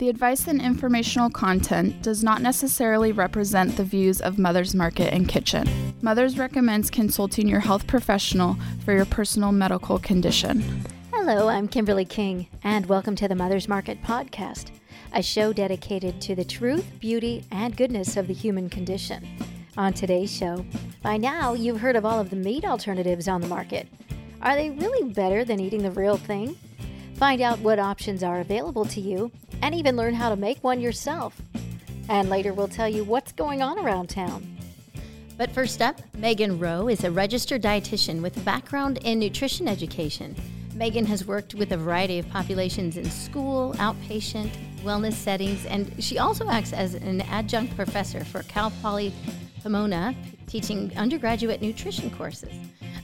The advice and informational content does not necessarily represent the views of Mother's Market and Kitchen. Mother's recommends consulting your health professional for your personal medical condition. Hello, I'm Kimberly King, and welcome to the Mother's Market Podcast, a show dedicated to the truth, beauty, and goodness of the human condition. On today's show, by now you've heard of all of the meat alternatives on the market. Are they really better than eating the real thing? Find out what options are available to you and even learn how to make one yourself. And later we'll tell you what's going on around town. But first up, Megan Rowe is a registered dietitian with a background in nutrition education. Megan has worked with a variety of populations in school, outpatient, wellness settings, and she also acts as an adjunct professor for Cal Poly Pomona, teaching undergraduate nutrition courses.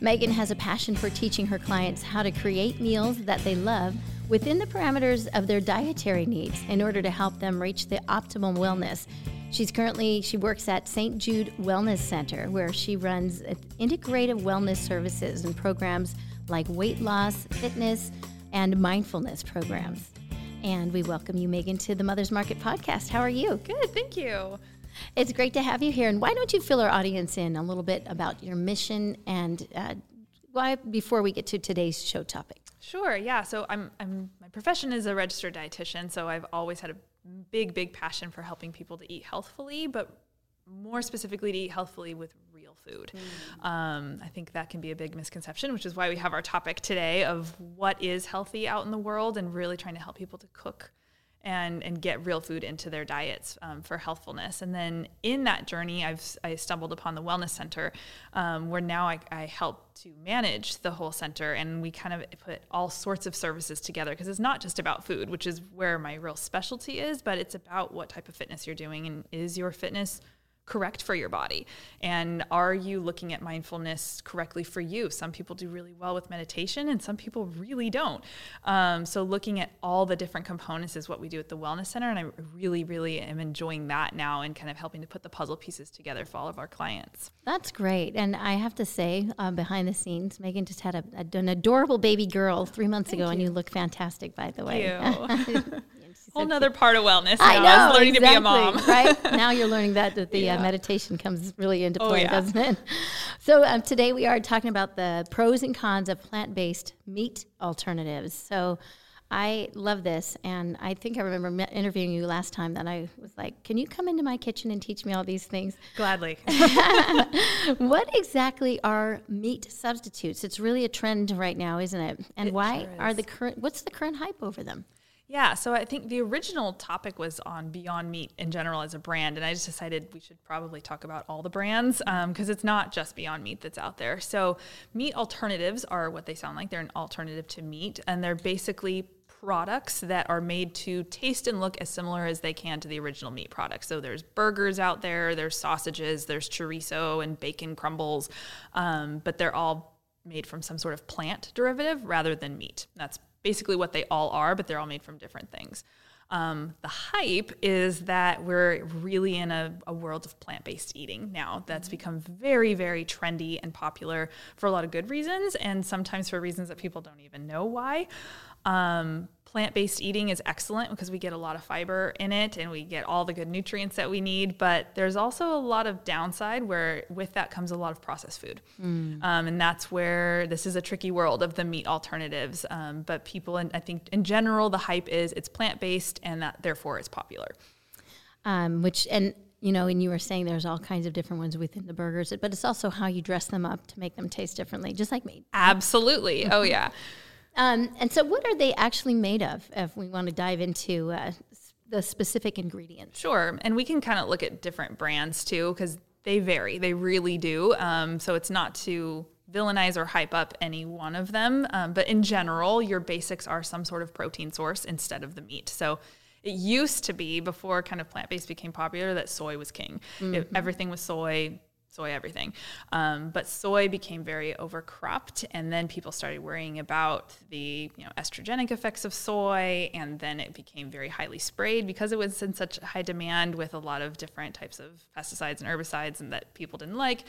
Megan has a passion for teaching her clients how to create meals that they love within the parameters of their dietary needs in order to help them reach the optimal wellness. She's currently she works at St. Jude Wellness Center where she runs integrative wellness services and programs like weight loss, fitness, and mindfulness programs. And we welcome you Megan to the Mother's Market podcast. How are you? Good, thank you. It's great to have you here. And why don't you fill our audience in a little bit about your mission and uh, why before we get to today's show topic? Sure. Yeah. So I'm, I'm my profession is a registered dietitian, so I've always had a big, big passion for helping people to eat healthfully, but more specifically to eat healthfully with real food. Mm. Um, I think that can be a big misconception, which is why we have our topic today of what is healthy out in the world and really trying to help people to cook and and get real food into their diets um, for healthfulness. And then in that journey, I've I stumbled upon the wellness center, um, where now I, I help to manage the whole center, and we kind of put all sorts of services together because it's not just about food, which is where my real specialty is, but it's about what type of fitness you're doing and is your fitness correct for your body? And are you looking at mindfulness correctly for you? Some people do really well with meditation and some people really don't. Um, so, looking at all the different components is what we do at the Wellness Center. And I really, really am enjoying that now and kind of helping to put the puzzle pieces together for all of our clients. That's great. And I have to say, um, behind the scenes, Megan just had a, a, an adorable baby girl three months Thank ago, you. and you look fantastic, by the way. whole nother part of wellness. I know, I learning exactly, to be a mom. right now, you're learning that, that the uh, yeah. uh, meditation comes really into oh, play, oh, yeah. doesn't it? So um, today we are talking about the pros and cons of plant-based meat alternatives. So. I love this, and I think I remember interviewing you last time that I was like, "Can you come into my kitchen and teach me all these things?" Gladly. what exactly are meat substitutes? It's really a trend right now, isn't it? And it why sure are the current? What's the current hype over them? Yeah, so I think the original topic was on Beyond Meat in general as a brand, and I just decided we should probably talk about all the brands because um, it's not just Beyond Meat that's out there. So, meat alternatives are what they sound like. They're an alternative to meat, and they're basically products that are made to taste and look as similar as they can to the original meat product. So there's burgers out there, there's sausages, there's chorizo and bacon crumbles, um, but they're all made from some sort of plant derivative rather than meat. That's basically what they all are, but they're all made from different things. Um, the hype is that we're really in a, a world of plant based eating now that's become very, very trendy and popular for a lot of good reasons, and sometimes for reasons that people don't even know why. Um, plant based eating is excellent because we get a lot of fiber in it and we get all the good nutrients that we need. But there's also a lot of downside where with that comes a lot of processed food. Mm. Um, and that's where this is a tricky world of the meat alternatives. Um, but people, and I think in general, the hype is it's plant based and that therefore it's popular. Um, which, and you know, and you were saying there's all kinds of different ones within the burgers, but it's also how you dress them up to make them taste differently, just like meat. Absolutely. oh, yeah. Um, and so, what are they actually made of? If we want to dive into uh, the specific ingredients, sure. And we can kind of look at different brands too, because they vary. They really do. Um, so it's not to villainize or hype up any one of them, um, but in general, your basics are some sort of protein source instead of the meat. So it used to be before kind of plant based became popular that soy was king. Mm-hmm. It, everything was soy soy everything. Um, but soy became very overcropped, and then people started worrying about the you know estrogenic effects of soy, and then it became very highly sprayed because it was in such high demand with a lot of different types of pesticides and herbicides, and that people didn't like.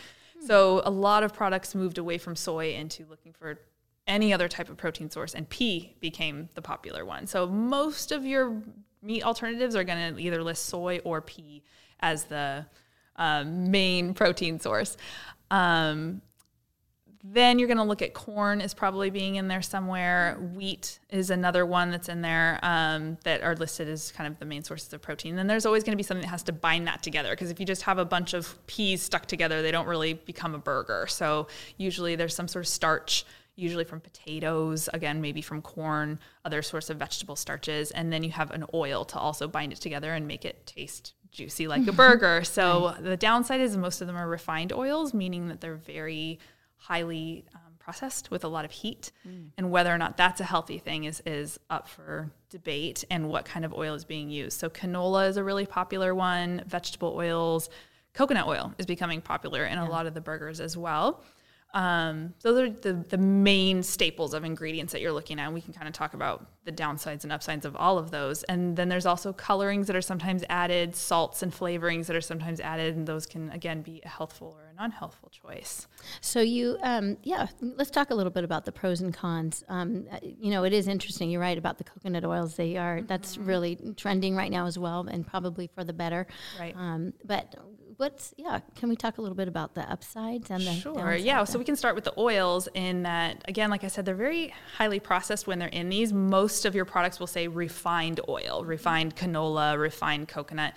So a lot of products moved away from soy into looking for any other type of protein source, and pea became the popular one. So most of your meat alternatives are going to either list soy or pea as the um, main protein source. Um, then you're going to look at corn is probably being in there somewhere. Wheat is another one that's in there um, that are listed as kind of the main sources of protein. then there's always going to be something that has to bind that together because if you just have a bunch of peas stuck together, they don't really become a burger. So usually there's some sort of starch usually from potatoes, again, maybe from corn, other sorts of vegetable starches. And then you have an oil to also bind it together and make it taste juicy like a burger. So right. the downside is most of them are refined oils, meaning that they're very highly um, processed with a lot of heat. Mm. And whether or not that's a healthy thing is, is up for debate and what kind of oil is being used. So canola is a really popular one, vegetable oils. Coconut oil is becoming popular in yeah. a lot of the burgers as well. Um, those are the, the main staples of ingredients that you're looking at. we can kind of talk about the downsides and upsides of all of those. And then there's also colorings that are sometimes added, salts and flavorings that are sometimes added, and those can again be a healthful or a non-healthful choice. So you, um, yeah, let's talk a little bit about the pros and cons. Um, you know, it is interesting. You're right about the coconut oils. They are that's mm-hmm. really trending right now as well, and probably for the better. Right. Um, but what's yeah? Can we talk a little bit about the upsides and the sure? Yeah, so we can start with the oils. In that, again, like I said, they're very highly processed when they're in these. Most of your products will say refined oil, refined canola, refined coconut.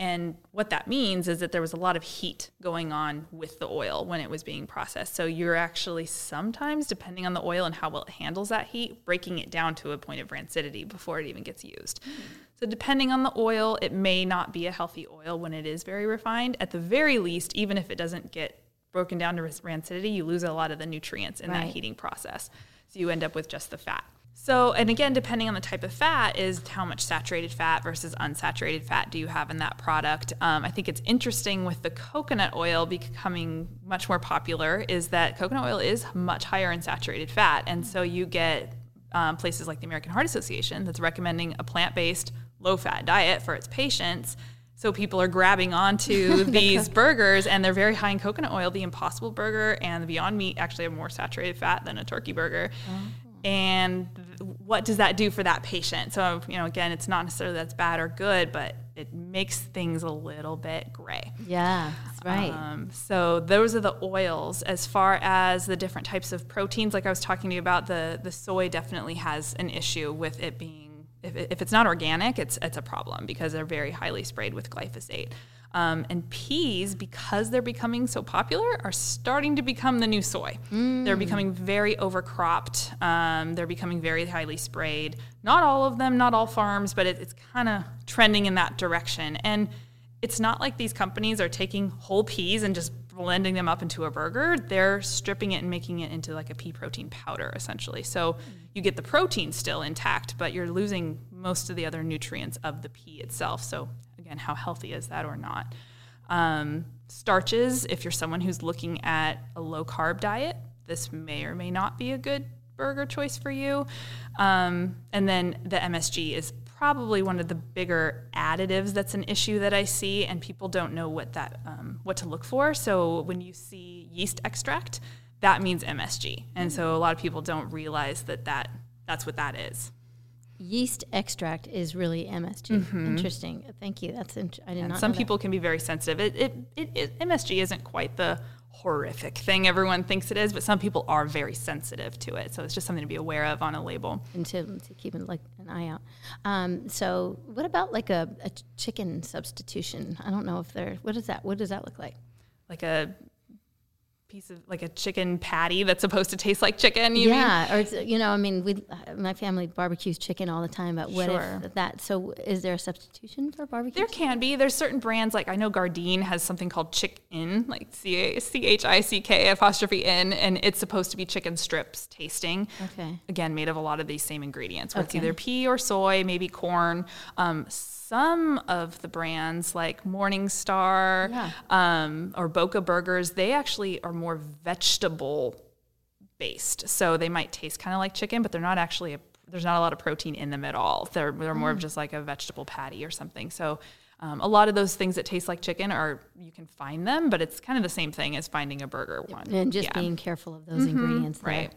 And what that means is that there was a lot of heat going on with the oil when it was being processed. So you're actually sometimes, depending on the oil and how well it handles that heat, breaking it down to a point of rancidity before it even gets used. Mm. So, depending on the oil, it may not be a healthy oil when it is very refined. At the very least, even if it doesn't get broken down to rancidity, you lose a lot of the nutrients in right. that heating process. So, you end up with just the fat. So, and again, depending on the type of fat, is how much saturated fat versus unsaturated fat do you have in that product? Um, I think it's interesting with the coconut oil becoming much more popular, is that coconut oil is much higher in saturated fat. And so you get um, places like the American Heart Association that's recommending a plant based low fat diet for its patients. So people are grabbing onto these burgers and they're very high in coconut oil. The Impossible Burger and the Beyond Meat actually have more saturated fat than a turkey burger. Oh. And what does that do for that patient? So, you know, again, it's not necessarily that's bad or good, but it makes things a little bit gray. Yeah, right. Um, so those are the oils. As far as the different types of proteins, like I was talking to you about, the the soy definitely has an issue with it being if, if it's not organic, it's it's a problem because they're very highly sprayed with glyphosate. Um, and peas, because they're becoming so popular, are starting to become the new soy. Mm. They're becoming very overcropped. Um, they're becoming very highly sprayed. Not all of them, not all farms, but it, it's kind of trending in that direction. And it's not like these companies are taking whole peas and just blending them up into a burger. They're stripping it and making it into like a pea protein powder, essentially. So you get the protein still intact, but you're losing most of the other nutrients of the pea itself. So, again, how healthy is that or not? Um, starches, if you're someone who's looking at a low carb diet, this may or may not be a good burger choice for you. Um, and then the MSG is probably one of the bigger additives that's an issue that I see, and people don't know what that um, what to look for. So when you see yeast extract, that means MSG, and so a lot of people don't realize that that that's what that is. Yeast extract is really MSG. Mm-hmm. Interesting. Thank you. That's int- I did and not. Some people can be very sensitive. It, it, it, it MSG isn't quite the horrific thing everyone thinks it is, but some people are very sensitive to it. So it's just something to be aware of on a label. And to, to keep an, like an eye out. Um, so what about like a, a chicken substitution? I don't know if they're, what is that? What does that look like? Like a piece of like a chicken patty that's supposed to taste like chicken. yeah, mean? or you know, I mean, we my family barbecues chicken all the time. But what sure. if that? So, is there a substitution for barbecue? There can be. There's certain brands like I know Gardein has something called Chick In, like C H I C K apostrophe N, and it's supposed to be chicken strips tasting. Okay. Again, made of a lot of these same ingredients. Okay. It's either pea or soy, maybe corn. Um, some of the brands like Morningstar yeah. um, or Boca Burgers, they actually are more vegetable based. So they might taste kind of like chicken, but they're not actually a, there's not a lot of protein in them at all. They're they're more mm. of just like a vegetable patty or something. So um, a lot of those things that taste like chicken are you can find them, but it's kind of the same thing as finding a burger one. And just yeah. being careful of those mm-hmm, ingredients. There. Right.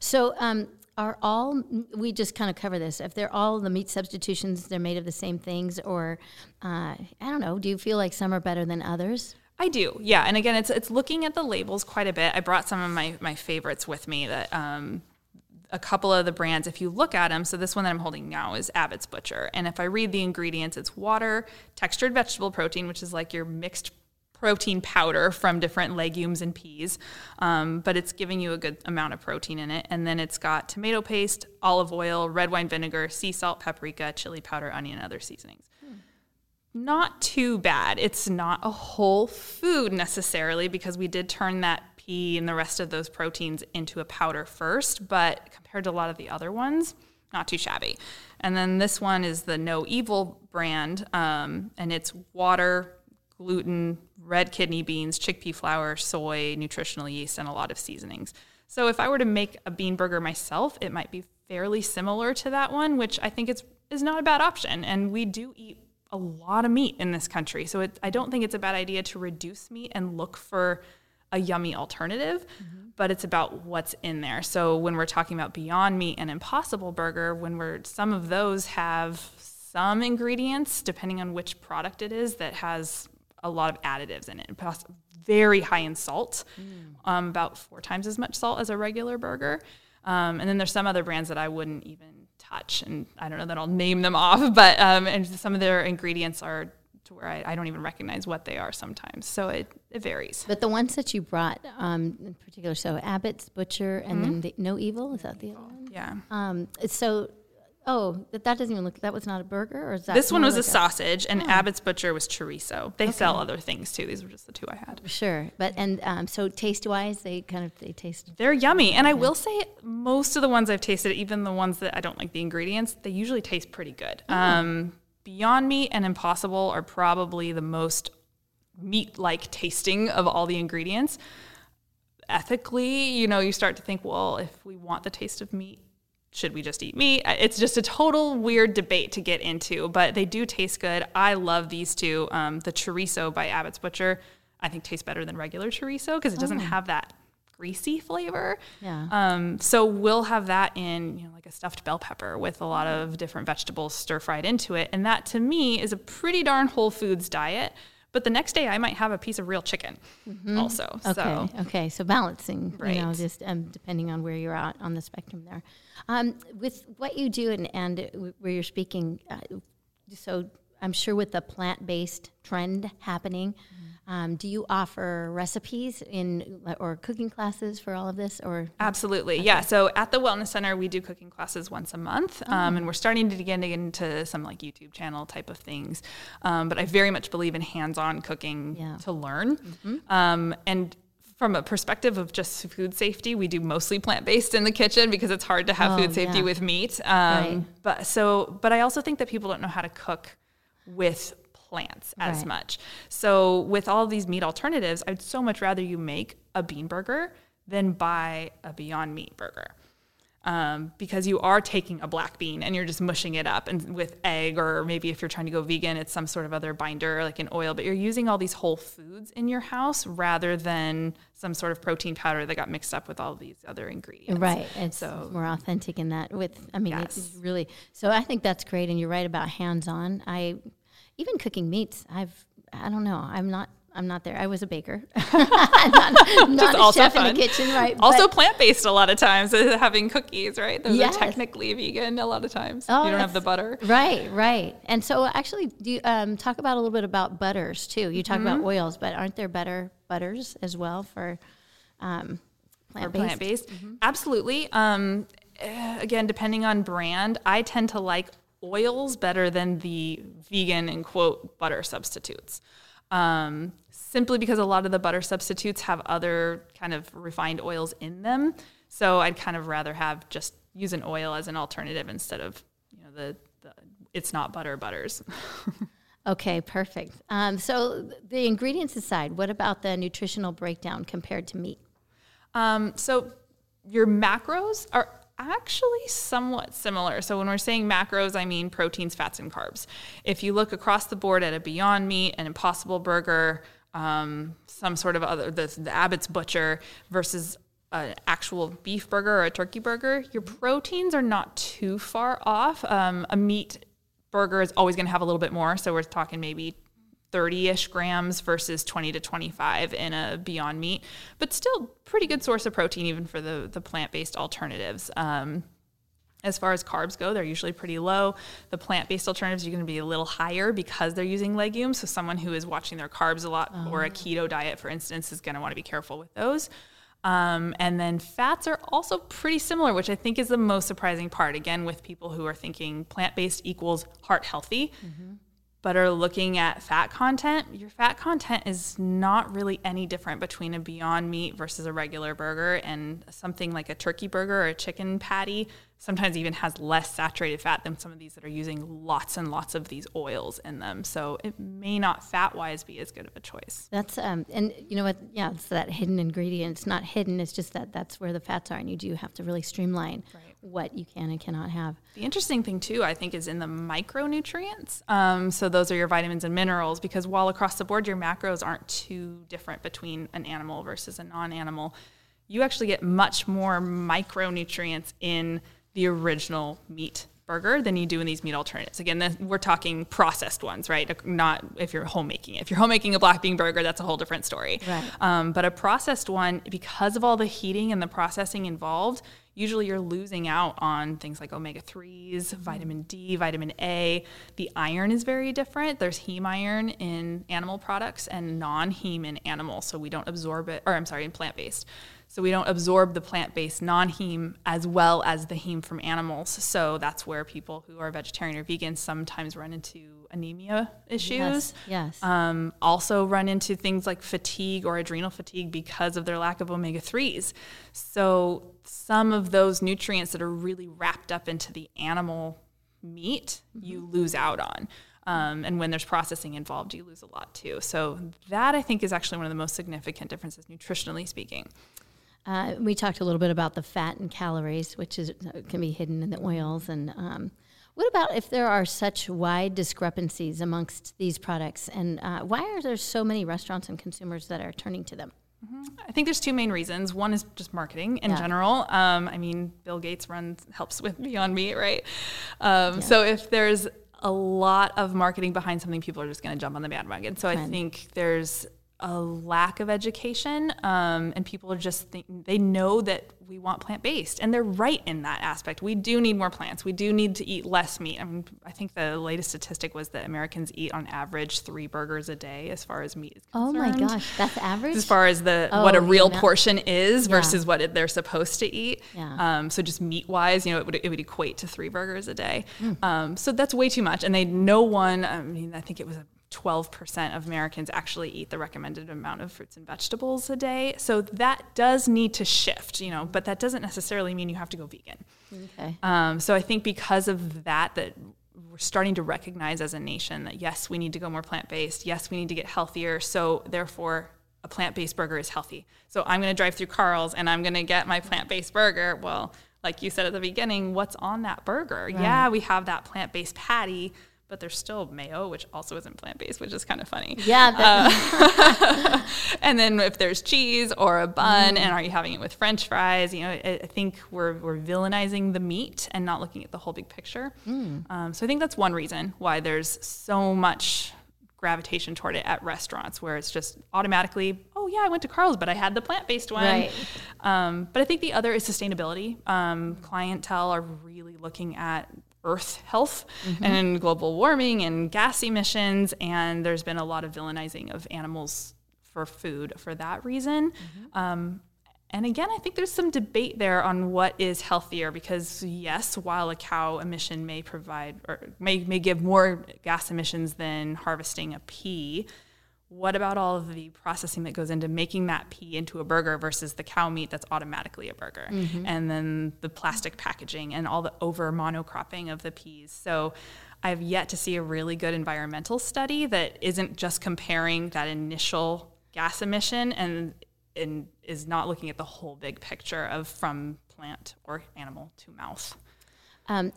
So um, are all we just kind of cover this? If they're all the meat substitutions, they're made of the same things, or uh, I don't know. Do you feel like some are better than others? I do, yeah. And again, it's it's looking at the labels quite a bit. I brought some of my my favorites with me that um, a couple of the brands, if you look at them, so this one that I'm holding now is Abbott's Butcher. And if I read the ingredients, it's water, textured vegetable protein, which is like your mixed protein powder from different legumes and peas, um, but it's giving you a good amount of protein in it. And then it's got tomato paste, olive oil, red wine vinegar, sea salt, paprika, chili powder, onion, and other seasonings. Not too bad. It's not a whole food necessarily because we did turn that pea and the rest of those proteins into a powder first, but compared to a lot of the other ones, not too shabby. And then this one is the No Evil brand, um, and it's water, gluten, red kidney beans, chickpea flour, soy, nutritional yeast, and a lot of seasonings. So if I were to make a bean burger myself, it might be fairly similar to that one, which I think is is not a bad option. And we do eat a lot of meat in this country, so it, I don't think it's a bad idea to reduce meat and look for a yummy alternative. Mm-hmm. But it's about what's in there. So when we're talking about Beyond Meat and Impossible Burger, when we're some of those have some ingredients, depending on which product it is, that has a lot of additives in it. It's very high in salt, mm. um, about four times as much salt as a regular burger. Um, and then there's some other brands that I wouldn't even touch, and I don't know that I'll name them off, but um, and some of their ingredients are to where I, I, don't even recognize what they are sometimes. So it, it varies. But the ones that you brought, um, in particular, so Abbott's Butcher and mm-hmm. then the, No Evil, is that the other one? Yeah. Um, so Oh, that, that doesn't even look. That was not a burger, or is that? This one was like a sausage, and oh. Abbott's Butcher was chorizo. They okay. sell other things too. These were just the two I had. Sure, but and um, so taste wise, they kind of they taste. They're yummy, and I will say most of the ones I've tasted, even the ones that I don't like the ingredients, they usually taste pretty good. Oh. Um, Beyond Meat and Impossible are probably the most meat-like tasting of all the ingredients. Ethically, you know, you start to think, well, if we want the taste of meat should we just eat meat? It's just a total weird debate to get into, but they do taste good. I love these two. Um, the chorizo by Abbott's Butcher, I think tastes better than regular chorizo because it doesn't oh. have that greasy flavor. Yeah. Um, so we'll have that in, you know, like a stuffed bell pepper with a lot of different vegetables stir fried into it, and that to me is a pretty darn whole foods diet. But the next day, I might have a piece of real chicken mm-hmm. also. Okay. So. Okay. So balancing, right. you know, just um, depending on where you're at on the spectrum there. Um, with what you do and, and where you're speaking, uh, so I'm sure with the plant based trend happening, um, do you offer recipes in or cooking classes for all of this? Or absolutely, okay. yeah. So at the Wellness Center, we do cooking classes once a month, um, and we're starting to get into some like YouTube channel type of things. Um, but I very much believe in hands-on cooking yeah. to learn, mm-hmm. Um, and from a perspective of just food safety, we do mostly plant based in the kitchen because it's hard to have oh, food safety yeah. with meat. Um, right. But so, but I also think that people don't know how to cook with plants as right. much. So with all these meat alternatives, I'd so much rather you make a bean burger than buy a Beyond Meat burger. Um, because you are taking a black bean and you're just mushing it up and with egg or maybe if you're trying to go vegan it's some sort of other binder like an oil but you're using all these whole foods in your house rather than some sort of protein powder that got mixed up with all these other ingredients right and so more authentic in that with i mean yes. it's really so i think that's great and you're right about hands-on i even cooking meats, I've I don't know. I'm not I'm not there. I was a baker, not, not a chef fun. in the kitchen, right? Also plant based a lot of times, having cookies, right? Those yes. are technically vegan a lot of times. Oh, you don't have the butter, right? Right. And so, actually, do you, um, talk about a little bit about butters too? You talk mm-hmm. about oils, but aren't there better butters as well for um, plant based? Plant based, mm-hmm. absolutely. Um, eh, again, depending on brand, I tend to like oils better than the vegan and quote butter substitutes. Um, simply because a lot of the butter substitutes have other kind of refined oils in them. So I'd kind of rather have just use an oil as an alternative instead of you know the, the it's not butter butters. okay, perfect. Um, so the ingredients aside, what about the nutritional breakdown compared to meat? Um, so your macros are actually somewhat similar. So when we're saying macros, I mean proteins, fats, and carbs. If you look across the board at a Beyond Meat, an Impossible Burger, um, some sort of other, the, the Abbott's Butcher versus an actual beef burger or a turkey burger, your proteins are not too far off. Um, a meat burger is always going to have a little bit more. So we're talking maybe 30 ish grams versus 20 to 25 in a Beyond Meat, but still pretty good source of protein even for the, the plant based alternatives. Um, as far as carbs go, they're usually pretty low. The plant based alternatives are going to be a little higher because they're using legumes. So, someone who is watching their carbs a lot or a oh. keto diet, for instance, is going to want to be careful with those. Um, and then fats are also pretty similar, which I think is the most surprising part. Again, with people who are thinking plant based equals heart healthy. Mm-hmm but are looking at fat content, your fat content is not really any different between a Beyond Meat versus a regular burger. And something like a turkey burger or a chicken patty sometimes even has less saturated fat than some of these that are using lots and lots of these oils in them. So it may not fat wise be as good of a choice. That's um and you know what yeah, it's that hidden ingredient. It's not hidden, it's just that that's where the fats are and you do have to really streamline right. What you can and cannot have. The interesting thing too, I think, is in the micronutrients. Um, so those are your vitamins and minerals because while across the board your macros aren't too different between an animal versus a non-animal, you actually get much more micronutrients in the original meat burger than you do in these meat alternatives. Again, we're talking processed ones, right? Not if you're homemaking it. If you're homemaking a black bean burger, that's a whole different story. Right. Um, but a processed one, because of all the heating and the processing involved, usually you're losing out on things like omega 3s, mm-hmm. vitamin D, vitamin A. The iron is very different. There's heme iron in animal products and non heme in animals. So we don't absorb it, or I'm sorry, in plant based. So we don't absorb the plant based non heme as well as the heme from animals. So that's where people who are vegetarian or vegan sometimes run into anemia issues. Yes. yes. Um, also run into things like fatigue or adrenal fatigue because of their lack of omega 3s. So some of those nutrients that are really wrapped up into the animal meat, mm-hmm. you lose out on. Um, and when there's processing involved, you lose a lot too. So that I think is actually one of the most significant differences, nutritionally speaking. Uh, we talked a little bit about the fat and calories, which is can be hidden in the oils. And um, what about if there are such wide discrepancies amongst these products, and uh, why are there so many restaurants and consumers that are turning to them? Mm-hmm. I think there's two main reasons. One is just marketing in yeah. general. Um, I mean, Bill Gates runs helps with Beyond Meat, right? Um, yeah. So if there's a lot of marketing behind something, people are just going to jump on the bandwagon. So I think there's a lack of education um, and people are just think, they know that we want plant-based and they're right in that aspect. We do need more plants. We do need to eat less meat. I, mean, I think the latest statistic was that americans eat on average three burgers a day as far as meat is concerned oh my gosh that's average? As far as the oh, what a real portion is versus yeah. what they're supposed to eat. Yeah. um, so just meat wise you know it would, it would equate to three burgers a day. Mm. um, so that's way too much and they no one i mean i think it was a 12% of Americans actually eat the recommended amount of fruits and vegetables a day. So that does need to shift, you know, but that doesn't necessarily mean you have to go vegan. Okay. Um, so I think because of that, that we're starting to recognize as a nation that yes, we need to go more plant based. Yes, we need to get healthier. So therefore, a plant based burger is healthy. So I'm going to drive through Carl's and I'm going to get my plant based burger. Well, like you said at the beginning, what's on that burger? Right. Yeah, we have that plant based patty, but there's still mayo, which also isn't plant based, which is kind of funny. Yeah. Uh, and then if there's cheese or a bun, mm. and are you having it with French fries? You know, I, I, think we're we're villainizing the meat and not looking at the whole big picture. Mm. Um, so I think that's one reason why there's so much gravitation toward it at restaurants where it's just automatically, oh yeah, I went to Carl's, but I had the plant-based one. Right. Um, but I think the other is sustainability. Um, clientele are really looking at Earth health mm-hmm. and global warming and gas emissions. And there's been a lot of villainizing of animals for food for that reason. Mm-hmm. Um, and again, I think there's some debate there on what is healthier because yes, while a cow emission may provide or may, may give more gas emissions than harvesting a pea, what about all of the processing that goes into making that pea into a burger versus the cow meat that's automatically a burger? Mm-hmm. and then the plastic packaging and all the over monocropping of the peas. So i've yet to see a really good environmental study that isn't just comparing that initial gas emission and, and is not looking at the whole big picture of from plant or animal to mouth um,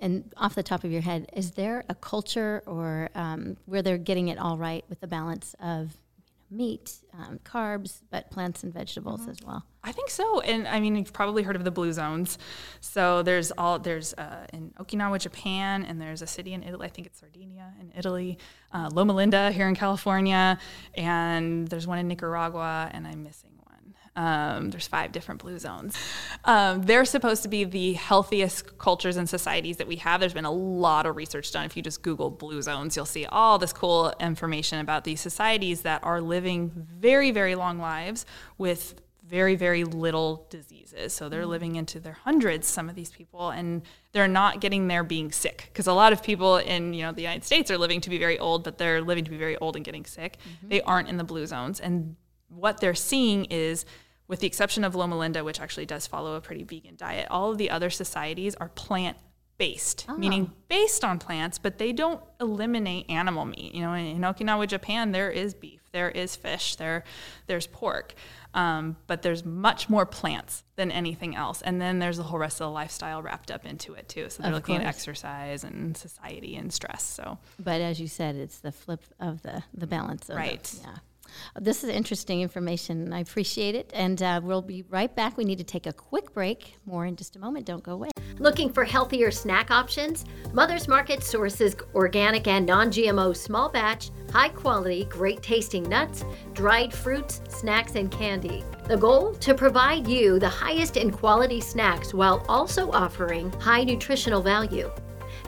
and off the top of your head, is there a culture or um, where they're getting it all right with the balance of meat, um, carbs, but plants and vegetables mm-hmm. as well. I think so, and I mean you've probably heard of the blue zones. So there's all there's uh, in Okinawa, Japan, and there's a city in Italy. I think it's Sardinia in Italy, uh, Loma Linda here in California, and there's one in Nicaragua, and I'm missing um, there's five different blue zones. Um, they're supposed to be the healthiest cultures and societies that we have. There's been a lot of research done. If you just Google blue zones, you'll see all this cool information about these societies that are living very, very long lives with very, very little diseases. So they're mm. living into their hundreds, some of these people, and they're not getting there being sick. Because a lot of people in you know the United States are living to be very old, but they're living to be very old and getting sick. Mm-hmm. They aren't in the blue zones. And what they're seeing is, with the exception of Loma Linda, which actually does follow a pretty vegan diet, all of the other societies are plant based, oh. meaning based on plants, but they don't eliminate animal meat. You know, in, in, Okinawa, Japan, there is beef, there is fish, there, there's pork, um, but there's much more plants than anything else. And then there's the whole rest of the lifestyle wrapped up into it too. So they're of looking course. at exercise and society and stress. So, but as you said, it's the flip of the the balance. Of right. yeah. This is interesting information. I appreciate it. And uh, we'll be right back. We need to take a quick break. More in just a moment. Don't go away. Looking for healthier snack options? Mother's Market sources organic and non GMO small batch, high quality, great tasting nuts, dried fruits, snacks, and candy. The goal? To provide you the highest in quality snacks while also offering high nutritional value.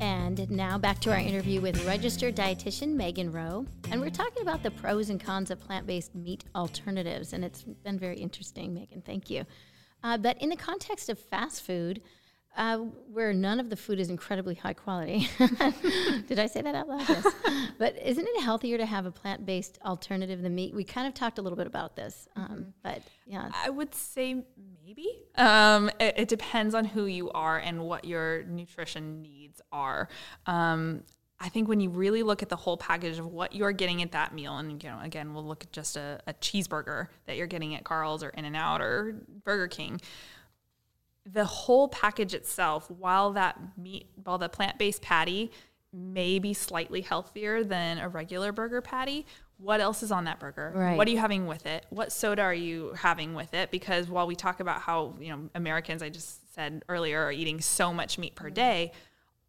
And now back to our interview with registered dietitian Megan Rowe. And we're talking about the pros and cons of plant based meat alternatives. And it's been very interesting, Megan. Thank you. Uh, but in the context of fast food, uh, where none of the food is incredibly high quality. Did I say that out loud? Yes. but isn't it healthier to have a plant based alternative than meat? We kind of talked a little bit about this, um, mm-hmm. but yeah. I would say maybe. Um, it, it, depends on who you are and what your nutrition needs are. Um, I think when you really look at the whole package of what you're getting at that meal, and you know, again, we'll look at just a, a cheeseburger that you're getting at Carl's or In and Out or Burger King the whole package itself, while that meat, while the plant based patty may be slightly healthier than a regular burger patty, what else is on that burger? Right. What are you having with it? What soda are you having with it? Because while we talk about how, you know, Americans, I just said earlier, are eating so much meat per day,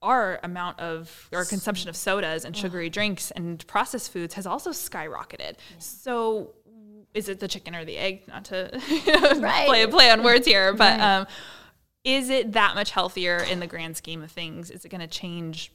our amount of our consumption of sodas and sugary drinks and processed foods has also skyrocketed. Yeah. So is it the chicken or the egg? Not to right. play play on words here, but right. um, is it that much healthier in the grand scheme of things? Is it going to change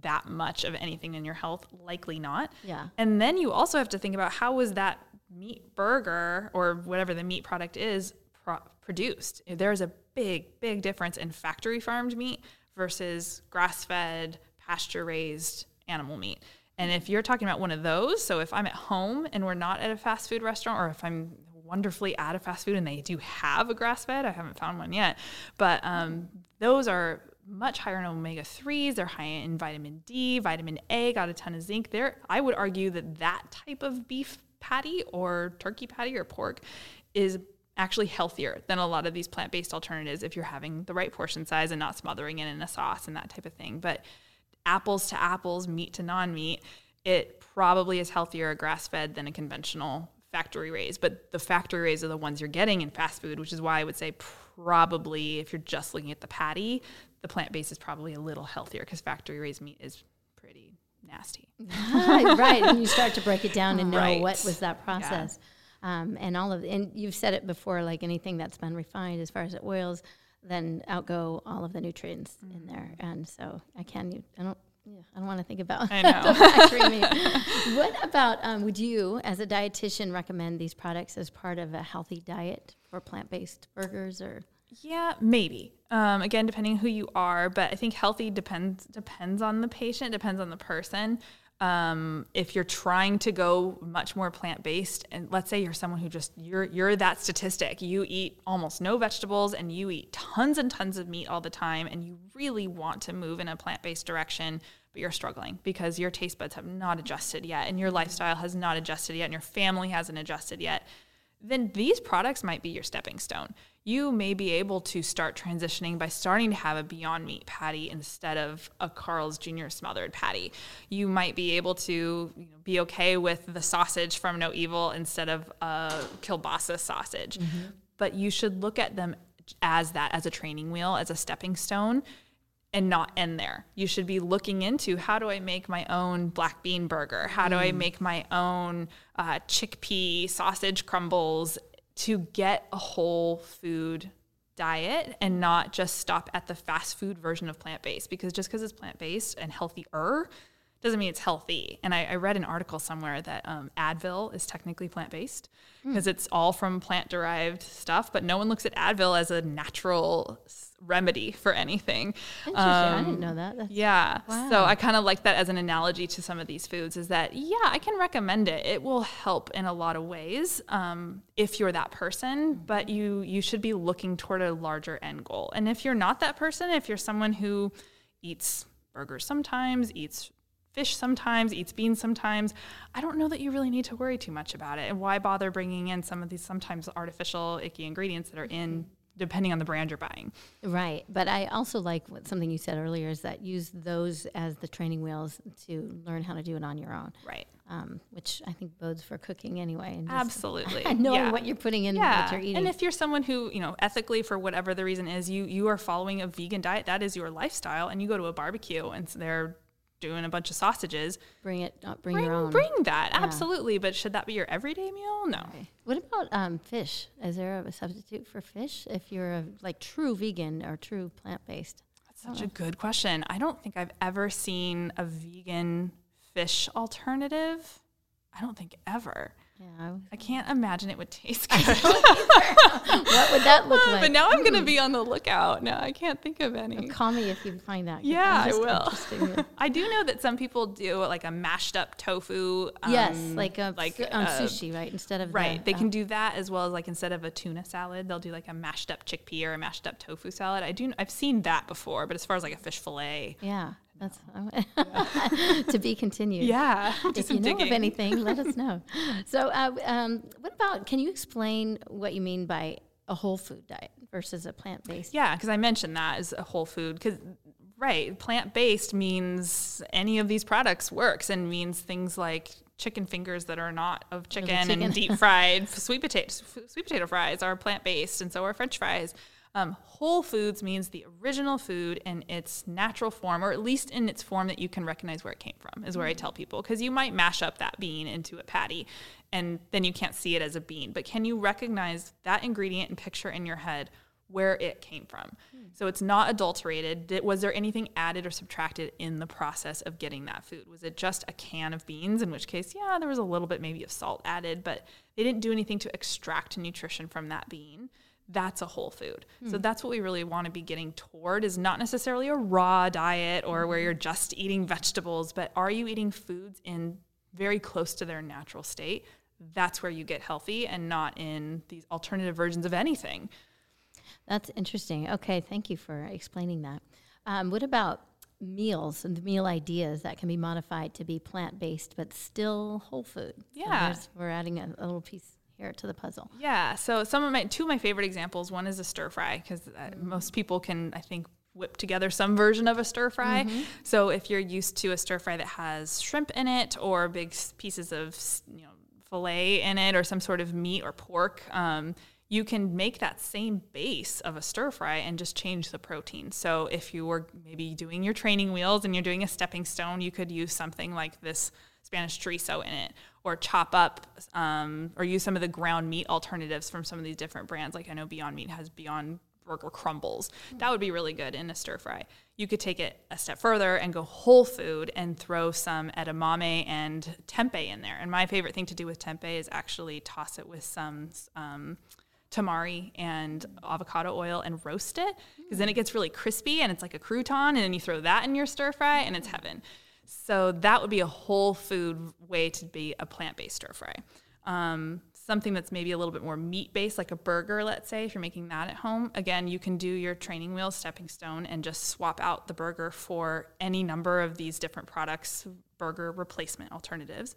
that much of anything in your health? Likely not. Yeah. And then you also have to think about how was that meat burger or whatever the meat product is pro- produced. There's a big, big difference in factory farmed meat versus grass fed, pasture raised animal meat. And if you're talking about one of those, so if I'm at home and we're not at a fast food restaurant, or if I'm wonderfully at a fast food and they do have a grass fed. I haven't found one yet, but um, those are much higher in omega 3s. They're high in vitamin D, vitamin A, got a ton of zinc. There, I would argue that that type of beef patty or turkey patty or pork is actually healthier than a lot of these plant based alternatives if you're having the right portion size and not smothering it in a sauce and that type of thing. But apples to apples, meat to non meat, it probably is healthier grass fed than a conventional factory raised, but the factory raised are the ones you're getting in fast food, which is why I would say probably if you're just looking at the patty, the plant based is probably a little healthier because factory raised meat is pretty nasty. right, right. And you start to break it down and know right. what was that process. Yeah. Um, and all of and you've said it before, like anything that's been refined as far as it oils, then outgo all of the nutrients mm-hmm. in there. And so I can, I don't yeah, I don't want to think about I know. the factory meat. what about um, would you, as a dietitian, recommend these products as part of a healthy diet for plant-based burgers or? Yeah, maybe. Um, again, depending who you are, but I think healthy depends depends on the patient, depends on the person. Um, if you're trying to go much more plant based, and let's say you're someone who just you're you're that statistic, you eat almost no vegetables and you eat tons and tons of meat all the time, and you really want to move in a plant based direction, but you're struggling because your taste buds have not adjusted yet, and your lifestyle has not adjusted yet, and your family hasn't adjusted yet then these products might be your stepping stone. You may be able to start transitioning by starting to have a Beyond Meat patty instead of a Carl's Jr. smothered patty. You might be able to you know, be okay with the sausage from No Evil instead of a kielbasa sausage. Mm-hmm. But you should look at them as that, as a training wheel, as a stepping stone and not end there. You should be looking into how do I make my own black bean burger? How do mm. I make my own uh, chickpea sausage crumbles to get a whole food diet and not just stop at the fast food version of plant based? Because just because it's plant based and healthier doesn't mean it's healthy. And I, I read an article somewhere that um, Advil is technically plant based because mm. it's all from plant derived stuff, but no one looks at Advil as a natural remedy for anything. Interesting. Um, I didn't know that. That's, yeah. Wow. So I kind of like that as an analogy to some of these foods is that, yeah, I can recommend it. It will help in a lot of ways um, if you're that person, but you, you should be looking toward a larger end goal. And if you're not that person, if you're someone who eats burgers sometimes, eats fish sometimes, eats beans sometimes. I don't know that you really need to worry too much about it. And why bother bringing in some of these sometimes artificial, icky ingredients that are in depending on the brand you're buying. Right. But I also like what something you said earlier is that use those as the training wheels to learn how to do it on your own. Right. Um, which I think bodes for cooking anyway. And Absolutely. knowing yeah. what you're putting in, yeah. what you're eating. And if you're someone who, you know, ethically, for whatever the reason is, you, you are following a vegan diet, that is your lifestyle, and you go to a barbecue and they're doing a bunch of sausages. Bring it, uh, bring, bring, your own. Bring that, yeah. absolutely. But should that be your everyday meal? No. Okay. What about um, fish? Is there a substitute for fish if you're a like true vegan or true plant based? That's such a good question. I don't think I've ever seen a vegan fish alternative. I don't think ever. Yeah, I, can't imagine it would taste good. what would that look like? But now I'm going to be on the lookout. Now I can't think of any. Well, call me if you find that. Yeah, I will. I do know that some people do like a mashed up tofu. Um, yes, like a, like um, uh, sushi, right? Instead of right, the, they uh, can do that as well as like instead of a tuna salad, they'll do like a mashed up chickpea or a mashed up tofu salad. I do. I've seen that before, but as far as like a fish fillet, yeah. That's to be continued. Yeah. If you know digging. of anything, let us know. So, uh, um, what about? Can you explain what you mean by a whole food diet versus a plant based? Yeah, because I mentioned that as a whole food. Because right, plant based means any of these products works and means things like chicken fingers that are not of chicken, chicken. and deep fried sweet potato sweet potato fries are plant based, and so are French fries. Um, whole foods means the original food in its natural form, or at least in its form that you can recognize where it came from, is where I tell people. Because you might mash up that bean into a patty and then you can't see it as a bean. But can you recognize that ingredient and picture in your head where it came from? Hmm. So it's not adulterated. Was there anything added or subtracted in the process of getting that food? Was it just a can of beans, in which case, yeah, there was a little bit maybe of salt added, but they didn't do anything to extract nutrition from that bean that's a whole food. Mm. So that's what we really want to be getting toward is not necessarily a raw diet or where you're just eating vegetables, but are you eating foods in very close to their natural state? That's where you get healthy and not in these alternative versions of anything. That's interesting. Okay, thank you for explaining that. Um, what about meals and the meal ideas that can be modified to be plant based but still whole food? Yeah. So we're adding a, a little piece to the puzzle. Yeah. So some of my two of my favorite examples. One is a stir fry because uh, mm-hmm. most people can I think whip together some version of a stir fry. Mm-hmm. So if you're used to a stir fry that has shrimp in it or big pieces of you know fillet in it or some sort of meat or pork. Um, you can make that same base of a stir fry and just change the protein. So if you were maybe doing your training wheels and you're doing a stepping stone, you could use something like this Spanish chorizo in it, or chop up um, or use some of the ground meat alternatives from some of these different brands. Like I know Beyond Meat has Beyond burger crumbles. That would be really good in a stir fry. You could take it a step further and go whole food and throw some edamame and tempeh in there. And my favorite thing to do with tempeh is actually toss it with some um, tamari and avocado oil and roast it because then it gets really crispy and it's like a crouton. And then you throw that in your stir fry and it's heaven. So that would be a whole food way to be a plant based stir fry. Um, something that's maybe a little bit more meat based, like a burger, let's say, if you're making that at home, again, you can do your training wheel stepping stone and just swap out the burger for any number of these different products, burger replacement alternatives,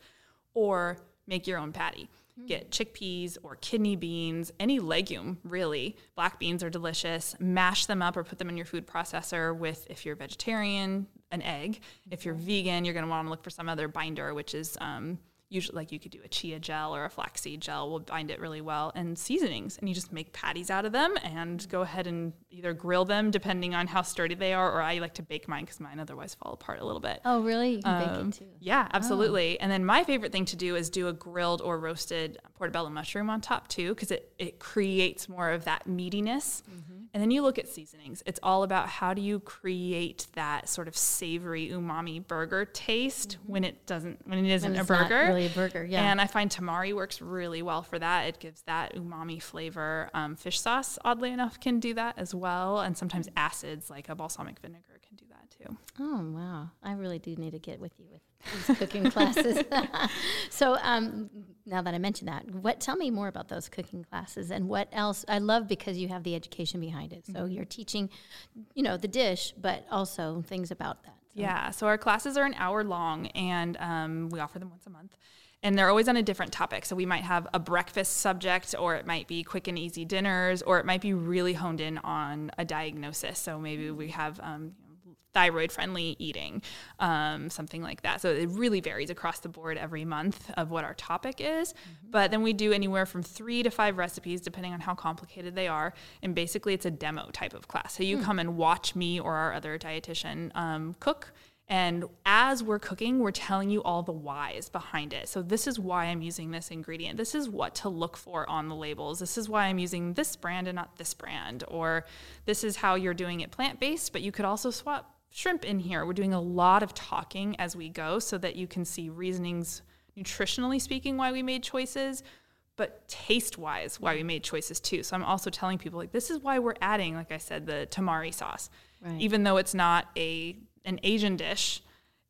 or make your own patty. Get chickpeas or kidney beans, any legume really. Black beans are delicious. Mash them up or put them in your food processor with, if you're vegetarian, an egg. If you're vegan, you're going to want to look for some other binder, which is um, usually like you could do a chia gel or a flaxseed gel will bind it really well and seasonings and you just make patties out of them and go ahead and either grill them depending on how sturdy they are or i like to bake mine because mine otherwise fall apart a little bit. Oh really? You can um, bake it too. yeah absolutely. Oh. and then my favorite thing to do is do a grilled or roasted portobello mushroom on top too because it, it creates more of that meatiness. Mm-hmm. and then you look at seasonings. It's all about how do you create that sort of savory umami burger taste mm-hmm. when it doesn't when it isn't when a burger really a burger, yeah. And I find tamari works really well for that. It gives that umami flavor. Um, fish sauce, oddly enough, can do that as well. And sometimes acids like a balsamic vinegar can do that too. Oh wow! I really do need to get with you with these cooking classes. so um, now that I mentioned that, what tell me more about those cooking classes and what else? I love because you have the education behind it. So mm-hmm. you're teaching, you know, the dish, but also things about that. So. Yeah. So our classes are an hour long, and um, we offer them once a month and they're always on a different topic. So we might have a breakfast subject, or it might be quick and easy dinners, or it might be really honed in on a diagnosis. So maybe we have um, thyroid friendly eating, um, something like that. So it really varies across the board every month of what our topic is. Mm-hmm. But then we do anywhere from three to five recipes, depending on how complicated they are. And basically, it's a demo type of class. So you mm. come and watch me or our other dietitian um, cook and as we're cooking, we're telling you all the whys behind it. So, this is why I'm using this ingredient. This is what to look for on the labels. This is why I'm using this brand and not this brand. Or this is how you're doing it plant based, but you could also swap shrimp in here. We're doing a lot of talking as we go so that you can see reasonings, nutritionally speaking, why we made choices, but taste wise, why we made choices too. So, I'm also telling people, like, this is why we're adding, like I said, the tamari sauce. Right. Even though it's not a an Asian dish,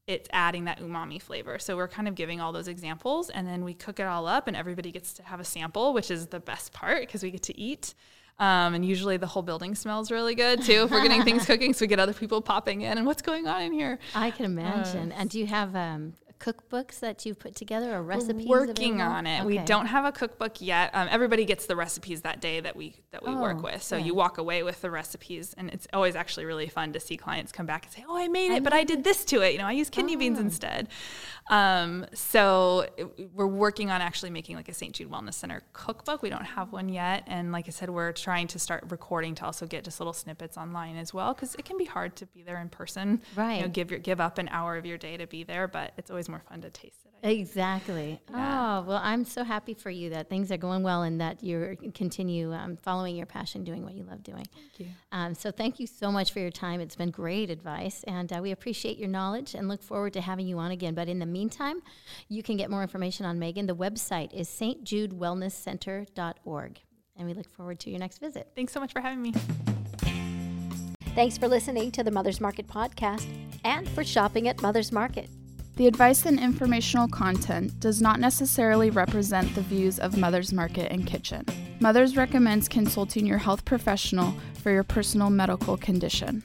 it's adding that umami flavor. So we're kind of giving all those examples and then we cook it all up and everybody gets to have a sample, which is the best part because we get to eat. Um, and usually the whole building smells really good too if we're getting things cooking. So we get other people popping in and what's going on in here. I can imagine. Uh, and do you have um, cookbooks that you've put together or recipes? We're working available? on it. Okay. We don't have a cookbook yet. Um, everybody gets the recipes that day that we that we oh, work with. So you walk away with the recipes, and it's always actually really fun to see clients come back and say, "Oh, I made it, I but I did this to it. You know, I used kidney oh. beans instead." Um, so we're working on actually making like a St. Jude Wellness Center cookbook. We don't have one yet, and like I said, we're trying to start recording to also get just little snippets online as well because it can be hard to be there in person. Right. You know, give your give up an hour of your day to be there, but it's always more fun to taste it. Exactly. Yeah. Oh, well, I'm so happy for you that things are going well and that you continue um, following your passion, doing what you love doing. Thank you. Um, so, thank you so much for your time. It's been great advice, and uh, we appreciate your knowledge and look forward to having you on again. But in the meantime, you can get more information on Megan. The website is stjudewellnesscenter.org, and we look forward to your next visit. Thanks so much for having me. Thanks for listening to the Mother's Market podcast and for shopping at Mother's Market. The advice and informational content does not necessarily represent the views of Mother's Market and Kitchen. Mother's recommends consulting your health professional for your personal medical condition.